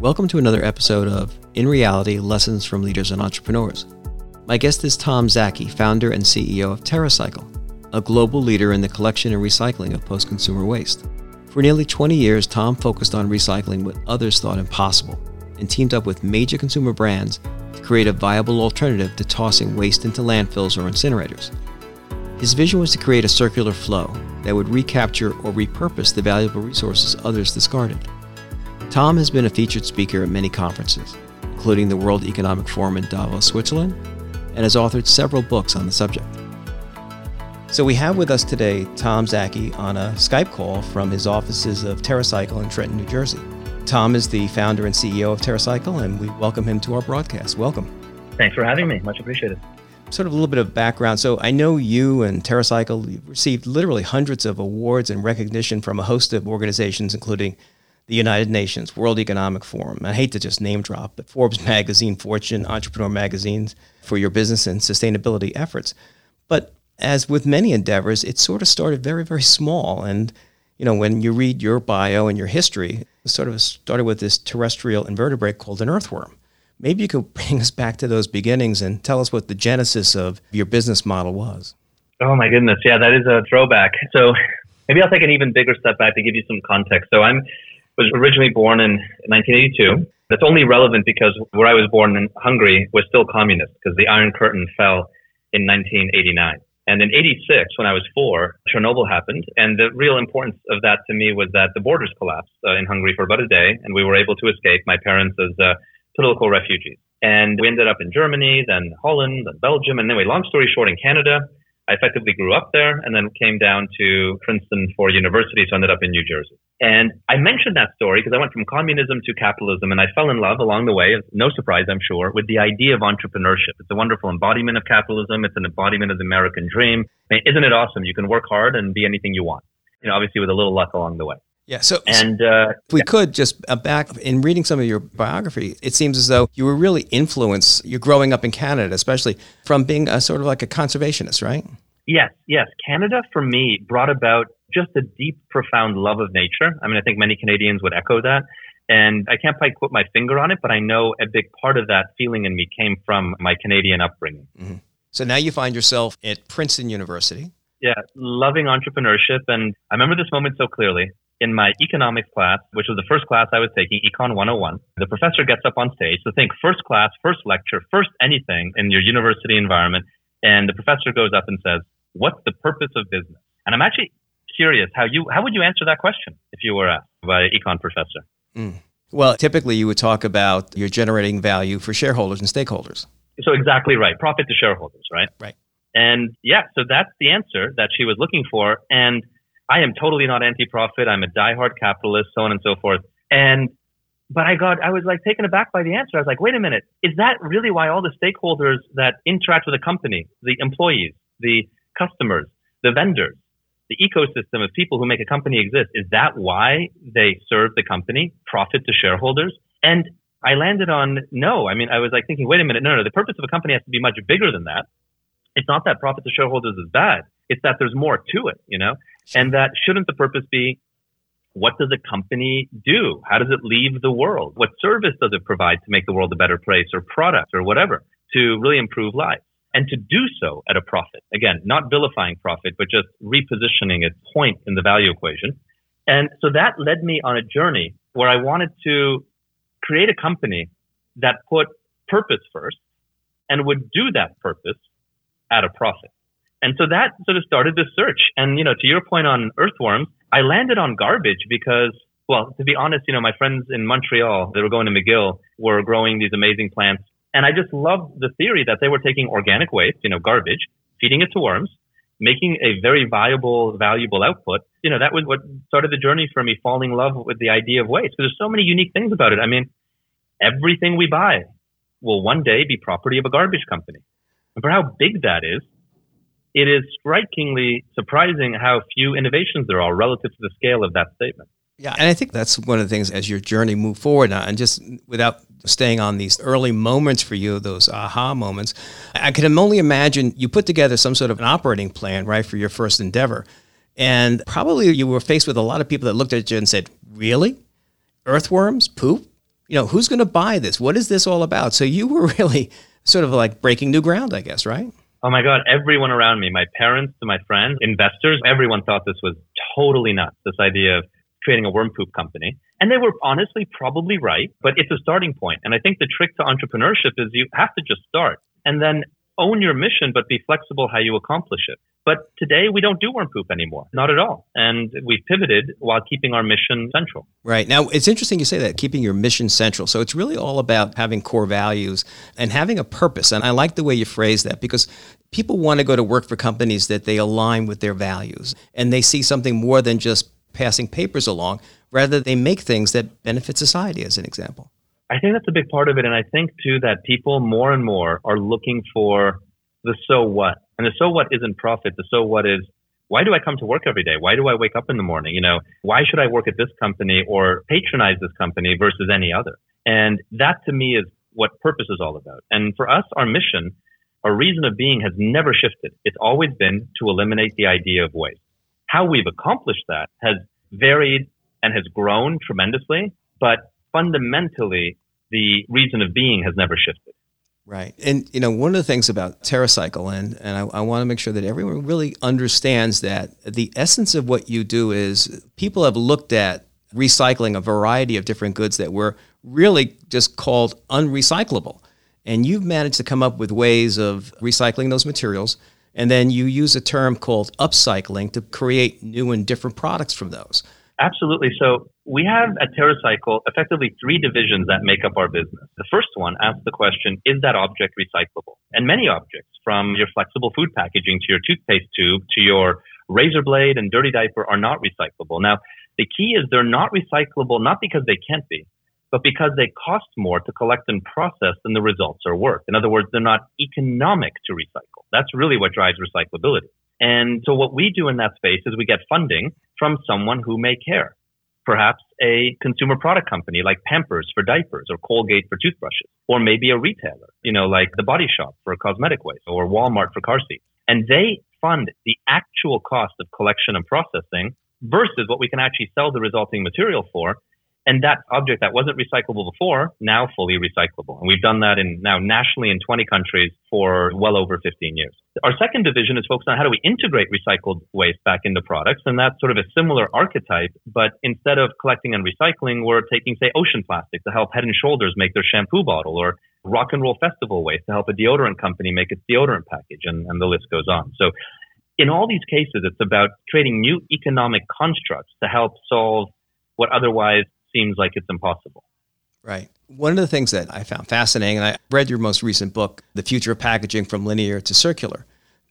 Welcome to another episode of In Reality Lessons from Leaders and Entrepreneurs. My guest is Tom Szaky, founder and CEO of TerraCycle, a global leader in the collection and recycling of post consumer waste. For nearly 20 years, Tom focused on recycling what others thought impossible and teamed up with major consumer brands to create a viable alternative to tossing waste into landfills or incinerators. His vision was to create a circular flow that would recapture or repurpose the valuable resources others discarded. Tom has been a featured speaker at many conferences, including the World Economic Forum in Davos, Switzerland, and has authored several books on the subject. So we have with us today Tom Szaky on a Skype call from his offices of TerraCycle in Trenton, New Jersey. Tom is the founder and CEO of TerraCycle, and we welcome him to our broadcast. Welcome. Thanks for having me. Much appreciated. Sort of a little bit of background. So I know you and TerraCycle received literally hundreds of awards and recognition from a host of organizations, including the United Nations, World Economic Forum. I hate to just name drop, but Forbes magazine, Fortune, Entrepreneur magazines for your business and sustainability efforts. But as with many endeavors, it sort of started very, very small. And, you know, when you read your bio and your history, it sort of started with this terrestrial invertebrate called an earthworm. Maybe you could bring us back to those beginnings and tell us what the genesis of your business model was. Oh, my goodness. Yeah, that is a throwback. So maybe I'll take an even bigger step back to give you some context. So I'm was originally born in 1982. That's only relevant because where I was born in Hungary was still communist because the Iron Curtain fell in 1989. And in 86, when I was four, Chernobyl happened. And the real importance of that to me was that the borders collapsed uh, in Hungary for about a day, and we were able to escape, my parents as uh, political refugees. And we ended up in Germany, then Holland, then Belgium, and anyway, long story short, in Canada. I effectively grew up there and then came down to Princeton for university, so I ended up in New Jersey. And I mentioned that story because I went from communism to capitalism and I fell in love along the way, no surprise, I'm sure, with the idea of entrepreneurship. It's a wonderful embodiment of capitalism. It's an embodiment of the American dream. I mean, isn't it awesome? You can work hard and be anything you want, you know, obviously with a little luck along the way. Yeah. So, and uh, if we yeah. could just uh, back in reading some of your biography, it seems as though you were really influenced. You're growing up in Canada, especially from being a sort of like a conservationist, right? Yes, yes. Canada for me brought about just a deep, profound love of nature. I mean, I think many Canadians would echo that. And I can't quite put my finger on it, but I know a big part of that feeling in me came from my Canadian upbringing. Mm-hmm. So now you find yourself at Princeton University. Yeah, loving entrepreneurship. And I remember this moment so clearly. In my economics class, which was the first class I was taking, Econ 101, the professor gets up on stage. So think first class, first lecture, first anything in your university environment. And the professor goes up and says, What's the purpose of business? And I'm actually curious how you how would you answer that question if you were asked by an econ professor? Mm. Well, typically you would talk about you're generating value for shareholders and stakeholders. So exactly right, profit to shareholders, right? Right. And yeah, so that's the answer that she was looking for. And I am totally not anti-profit. I'm a diehard capitalist, so on and so forth. And but I got I was like taken aback by the answer. I was like, wait a minute, is that really why all the stakeholders that interact with a company, the employees, the customers, the vendors, the ecosystem of people who make a company exist. Is that why they serve the company, profit to shareholders? And I landed on no. I mean, I was like thinking, wait a minute, no, no, the purpose of a company has to be much bigger than that. It's not that profit to shareholders is bad. It's that there's more to it, you know? And that shouldn't the purpose be what does a company do? How does it leave the world? What service does it provide to make the world a better place or product or whatever to really improve lives? and to do so at a profit. Again, not vilifying profit, but just repositioning its point in the value equation. And so that led me on a journey where I wanted to create a company that put purpose first and would do that purpose at a profit. And so that sort of started this search. And, you know, to your point on earthworms, I landed on garbage because, well, to be honest, you know, my friends in Montreal, they were going to McGill, were growing these amazing plants and I just loved the theory that they were taking organic waste, you know, garbage, feeding it to worms, making a very viable, valuable output. You know, that was what started the journey for me falling in love with the idea of waste. Because there's so many unique things about it. I mean, everything we buy will one day be property of a garbage company. And for how big that is, it is strikingly surprising how few innovations there are relative to the scale of that statement. Yeah, and I think that's one of the things as your journey move forward now, and just without staying on these early moments for you, those aha moments, I can only imagine you put together some sort of an operating plan, right, for your first endeavor. And probably you were faced with a lot of people that looked at you and said, Really? Earthworms? Poop? you know, who's going to buy this? What is this all about? So you were really sort of like breaking new ground, I guess, right? Oh my God, everyone around me, my parents to my friends, investors, everyone thought this was totally nuts, this idea of creating a worm poop company. And they were honestly probably right, but it's a starting point. And I think the trick to entrepreneurship is you have to just start and then own your mission, but be flexible how you accomplish it. But today we don't do worm poop anymore, not at all. And we've pivoted while keeping our mission central. Right. Now, it's interesting you say that, keeping your mission central. So it's really all about having core values and having a purpose. And I like the way you phrase that because people want to go to work for companies that they align with their values and they see something more than just passing papers along. Rather, they make things that benefit society, as an example. I think that's a big part of it. And I think, too, that people more and more are looking for the so what. And the so what isn't profit. The so what is why do I come to work every day? Why do I wake up in the morning? You know, why should I work at this company or patronize this company versus any other? And that to me is what purpose is all about. And for us, our mission, our reason of being has never shifted. It's always been to eliminate the idea of waste. How we've accomplished that has varied and has grown tremendously, but fundamentally, the reason of being has never shifted. Right. And, you know, one of the things about TerraCycle, and, and I, I want to make sure that everyone really understands that the essence of what you do is people have looked at recycling a variety of different goods that were really just called unrecyclable. And you've managed to come up with ways of recycling those materials. And then you use a term called upcycling to create new and different products from those. Absolutely. So we have at TerraCycle effectively three divisions that make up our business. The first one asks the question, is that object recyclable? And many objects, from your flexible food packaging to your toothpaste tube to your razor blade and dirty diaper are not recyclable. Now, the key is they're not recyclable not because they can't be, but because they cost more to collect and process than the results are worth. In other words, they're not economic to recycle. That's really what drives recyclability. And so what we do in that space is we get funding from someone who may care. Perhaps a consumer product company like Pampers for diapers or Colgate for toothbrushes, or maybe a retailer, you know, like the Body Shop for cosmetic waste or Walmart for car seats. And they fund the actual cost of collection and processing versus what we can actually sell the resulting material for and that object that wasn't recyclable before now fully recyclable. And we've done that in now nationally in 20 countries for well over 15 years. Our second division is focused on how do we integrate recycled waste back into products. And that's sort of a similar archetype, but instead of collecting and recycling, we're taking, say, ocean plastic to help Head and Shoulders make their shampoo bottle or rock and roll festival waste to help a deodorant company make its deodorant package. And, and the list goes on. So in all these cases, it's about creating new economic constructs to help solve what otherwise seems like it's impossible. Right. One of the things that I found fascinating, and I read your most recent book, The Future of Packaging from Linear to Circular.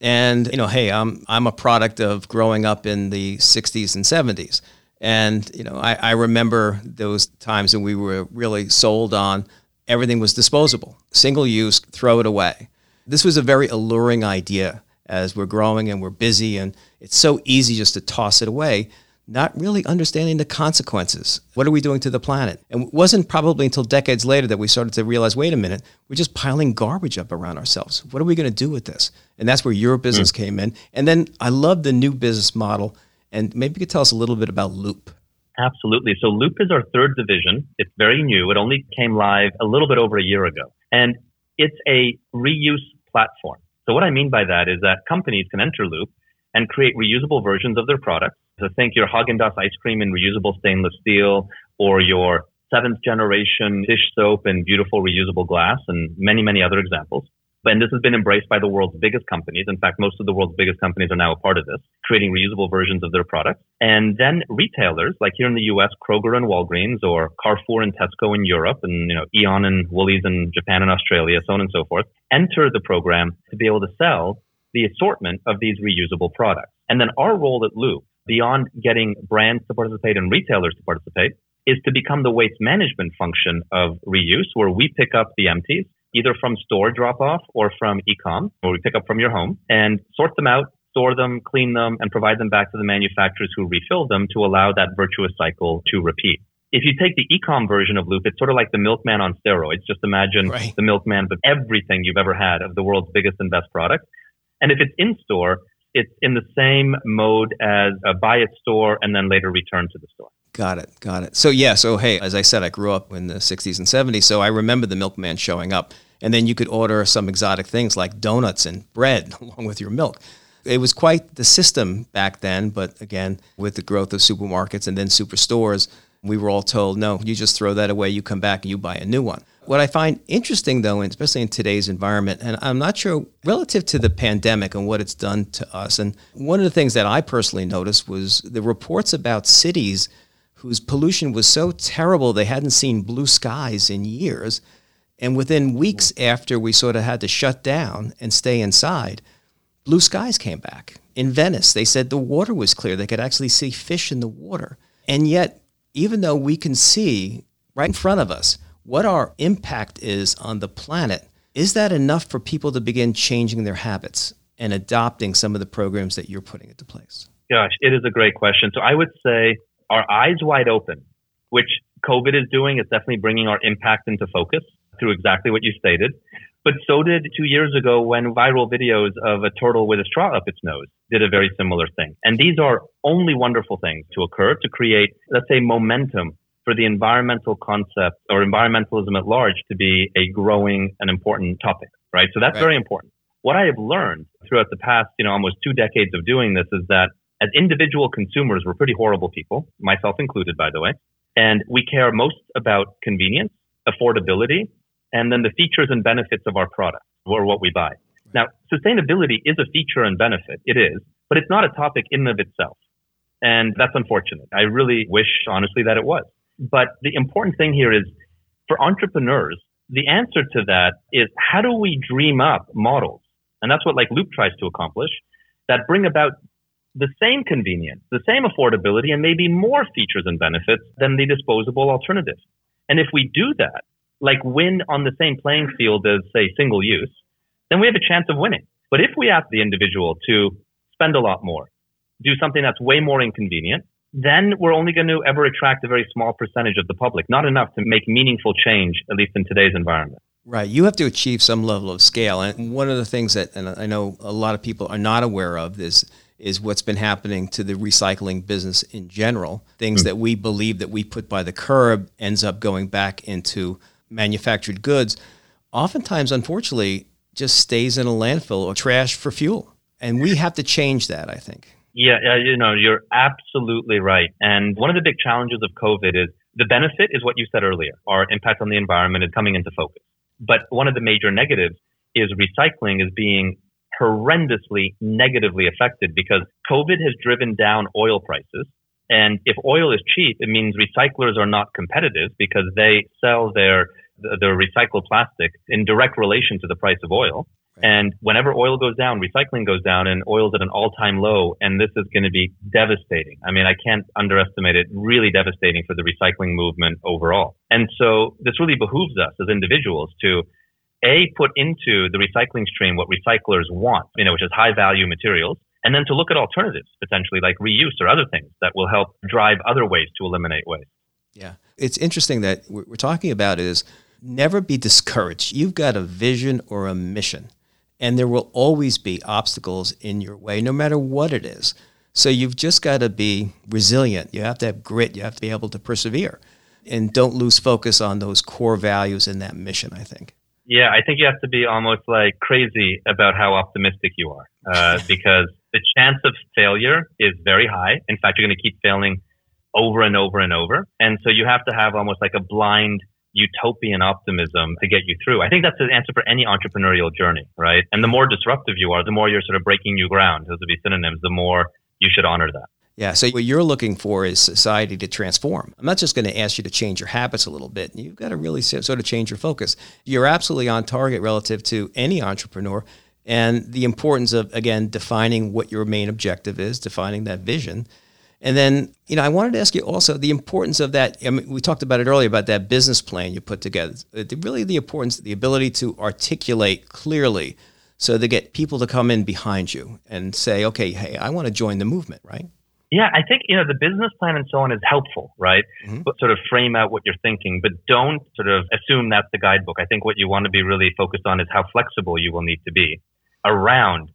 And, you know, hey, I'm, I'm a product of growing up in the 60s and 70s. And, you know, I, I remember those times when we were really sold on everything was disposable, single use, throw it away. This was a very alluring idea as we're growing and we're busy, and it's so easy just to toss it away not really understanding the consequences. What are we doing to the planet? And it wasn't probably until decades later that we started to realize wait a minute, we're just piling garbage up around ourselves. What are we going to do with this? And that's where your business mm. came in. And then I love the new business model. And maybe you could tell us a little bit about Loop. Absolutely. So Loop is our third division. It's very new. It only came live a little bit over a year ago. And it's a reuse platform. So what I mean by that is that companies can enter Loop and create reusable versions of their products so think your Haagen-Dazs ice cream in reusable stainless steel or your seventh generation dish soap in beautiful reusable glass and many, many other examples. And this has been embraced by the world's biggest companies. In fact, most of the world's biggest companies are now a part of this, creating reusable versions of their products. And then retailers, like here in the US, Kroger and Walgreens, or Carrefour and Tesco in Europe, and you know, Aeon and Woolies in Japan and Australia, so on and so forth, enter the program to be able to sell the assortment of these reusable products. And then our role at Loop beyond getting brands to participate and retailers to participate is to become the waste management function of reuse where we pick up the empties either from store drop off or from ecom where we pick up from your home and sort them out store them clean them and provide them back to the manufacturers who refill them to allow that virtuous cycle to repeat. If you take the ecom version of loop it's sort of like the milkman on steroids. Just imagine right. the milkman with everything you've ever had of the world's biggest and best product. And if it's in store it's in the same mode as a buy at store and then later return to the store. Got it. Got it. So, yeah. So, hey, as I said, I grew up in the 60s and 70s. So I remember the milkman showing up. And then you could order some exotic things like donuts and bread along with your milk. It was quite the system back then. But again, with the growth of supermarkets and then superstores, we were all told, no, you just throw that away, you come back and you buy a new one. What I find interesting, though, and especially in today's environment, and I'm not sure relative to the pandemic and what it's done to us, and one of the things that I personally noticed was the reports about cities whose pollution was so terrible they hadn't seen blue skies in years. And within weeks after we sort of had to shut down and stay inside, blue skies came back. In Venice, they said the water was clear. They could actually see fish in the water. And yet, even though we can see right in front of us what our impact is on the planet, is that enough for people to begin changing their habits and adopting some of the programs that you're putting into place? Gosh, it is a great question. So I would say our eyes wide open, which COVID is doing, is definitely bringing our impact into focus through exactly what you stated. But so did two years ago when viral videos of a turtle with a straw up its nose did a very similar thing. And these are only wonderful things to occur to create, let's say, momentum for the environmental concept or environmentalism at large to be a growing and important topic, right? So that's right. very important. What I have learned throughout the past, you know, almost two decades of doing this is that as individual consumers, we're pretty horrible people, myself included, by the way. And we care most about convenience, affordability, and then the features and benefits of our product or what we buy. Now, sustainability is a feature and benefit. It is, but it's not a topic in and of itself. And that's unfortunate. I really wish, honestly, that it was. But the important thing here is for entrepreneurs, the answer to that is how do we dream up models? And that's what like Loop tries to accomplish that bring about the same convenience, the same affordability, and maybe more features and benefits than the disposable alternative. And if we do that, like win on the same playing field as, say, single use, then we have a chance of winning. But if we ask the individual to spend a lot more, do something that's way more inconvenient, then we're only going to ever attract a very small percentage of the public, not enough to make meaningful change, at least in today's environment. Right. You have to achieve some level of scale. And one of the things that, and I know a lot of people are not aware of this, is what's been happening to the recycling business in general. Things mm. that we believe that we put by the curb ends up going back into manufactured goods, oftentimes, unfortunately, just stays in a landfill or trash for fuel. And we have to change that, I think. Yeah, you know, you're absolutely right. And one of the big challenges of COVID is the benefit is what you said earlier. Our impact on the environment is coming into focus. But one of the major negatives is recycling is being horrendously negatively affected because COVID has driven down oil prices. And if oil is cheap, it means recyclers are not competitive because they sell their the recycled plastic in direct relation to the price of oil. And whenever oil goes down, recycling goes down and oil's at an all time low. And this is going to be devastating. I mean, I can't underestimate it. Really devastating for the recycling movement overall. And so this really behooves us as individuals to a put into the recycling stream what recyclers want, you know, which is high value materials. And then to look at alternatives potentially like reuse or other things that will help drive other ways to eliminate waste. Yeah. It's interesting that what we're talking about is never be discouraged. You've got a vision or a mission, and there will always be obstacles in your way, no matter what it is. So you've just got to be resilient. You have to have grit. You have to be able to persevere. And don't lose focus on those core values and that mission, I think. Yeah, I think you have to be almost like crazy about how optimistic you are uh, because the chance of failure is very high. In fact, you're going to keep failing over and over and over. And so you have to have almost like a blind utopian optimism to get you through. I think that's the answer for any entrepreneurial journey, right? And the more disruptive you are, the more you're sort of breaking new ground. Those would be synonyms. The more you should honor that. Yeah. So what you're looking for is society to transform. I'm not just going to ask you to change your habits a little bit. You've got to really sort of change your focus. You're absolutely on target relative to any entrepreneur and the importance of, again, defining what your main objective is, defining that vision, and then, you know, I wanted to ask you also the importance of that. I mean, we talked about it earlier about that business plan you put together. Really, the importance, the ability to articulate clearly, so to get people to come in behind you and say, okay, hey, I want to join the movement, right? Yeah, I think you know the business plan and so on is helpful, right? Mm-hmm. But sort of frame out what you're thinking, but don't sort of assume that's the guidebook. I think what you want to be really focused on is how flexible you will need to be around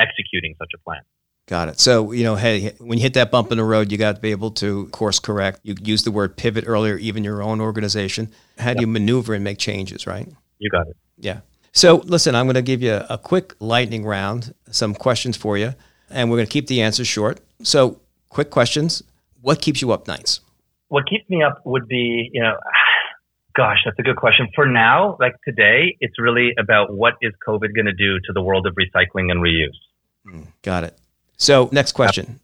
executing such a plan. Got it. So, you know, hey, when you hit that bump in the road, you got to be able to course correct. You used the word pivot earlier, even your own organization. How do you maneuver and make changes, right? You got it. Yeah. So, listen, I'm going to give you a quick lightning round, some questions for you, and we're going to keep the answers short. So, quick questions. What keeps you up nights? What keeps me up would be, you know, gosh, that's a good question. For now, like today, it's really about what is COVID going to do to the world of recycling and reuse. Mm, got it. So, next question.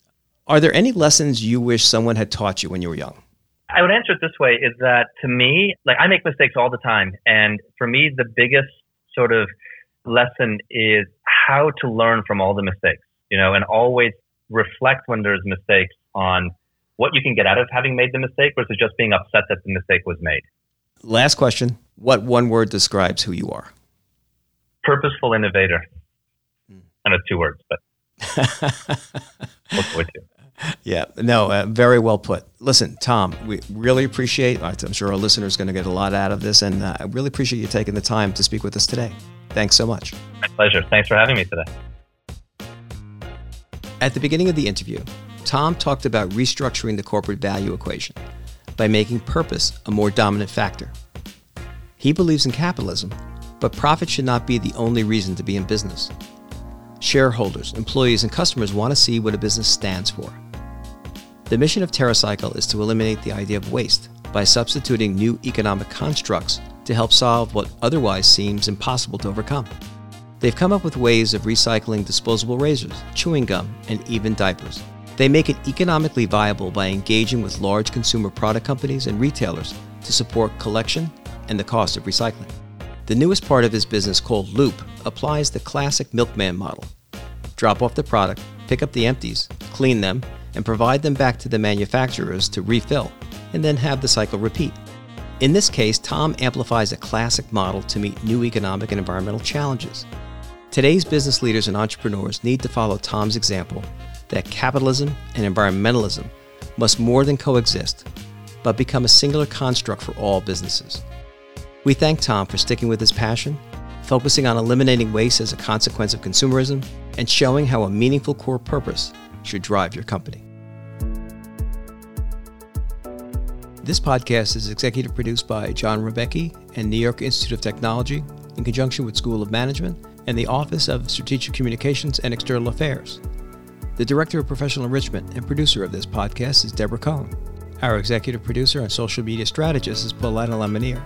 Are there any lessons you wish someone had taught you when you were young? I would answer it this way is that to me, like I make mistakes all the time. And for me, the biggest sort of lesson is how to learn from all the mistakes, you know, and always reflect when there's mistakes on what you can get out of having made the mistake versus just being upset that the mistake was made. Last question. What one word describes who you are? Purposeful innovator. Hmm. And it's two words, but yeah, no, uh, very well put. Listen, Tom, we really appreciate. I'm sure our listeners are going to get a lot out of this, and uh, I really appreciate you taking the time to speak with us today. Thanks so much. My pleasure. Thanks for having me today. At the beginning of the interview, Tom talked about restructuring the corporate value equation by making purpose a more dominant factor. He believes in capitalism, but profit should not be the only reason to be in business. Shareholders, employees, and customers want to see what a business stands for. The mission of TerraCycle is to eliminate the idea of waste by substituting new economic constructs to help solve what otherwise seems impossible to overcome. They've come up with ways of recycling disposable razors, chewing gum, and even diapers. They make it economically viable by engaging with large consumer product companies and retailers to support collection and the cost of recycling. The newest part of his business, called Loop, applies the classic milkman model drop off the product, pick up the empties, clean them, and provide them back to the manufacturers to refill, and then have the cycle repeat. In this case, Tom amplifies a classic model to meet new economic and environmental challenges. Today's business leaders and entrepreneurs need to follow Tom's example that capitalism and environmentalism must more than coexist, but become a singular construct for all businesses. We thank Tom for sticking with his passion, focusing on eliminating waste as a consequence of consumerism, and showing how a meaningful core purpose should drive your company. This podcast is executive produced by John Rebecki and New York Institute of Technology in conjunction with School of Management and the Office of Strategic Communications and External Affairs. The Director of Professional Enrichment and producer of this podcast is Deborah Cohn. Our executive producer and social media strategist is Paulina Lemonier.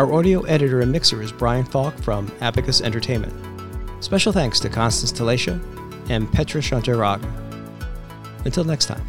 Our audio editor and mixer is Brian Falk from Abacus Entertainment. Special thanks to Constance Talacia and Petra Shantaraga. Until next time.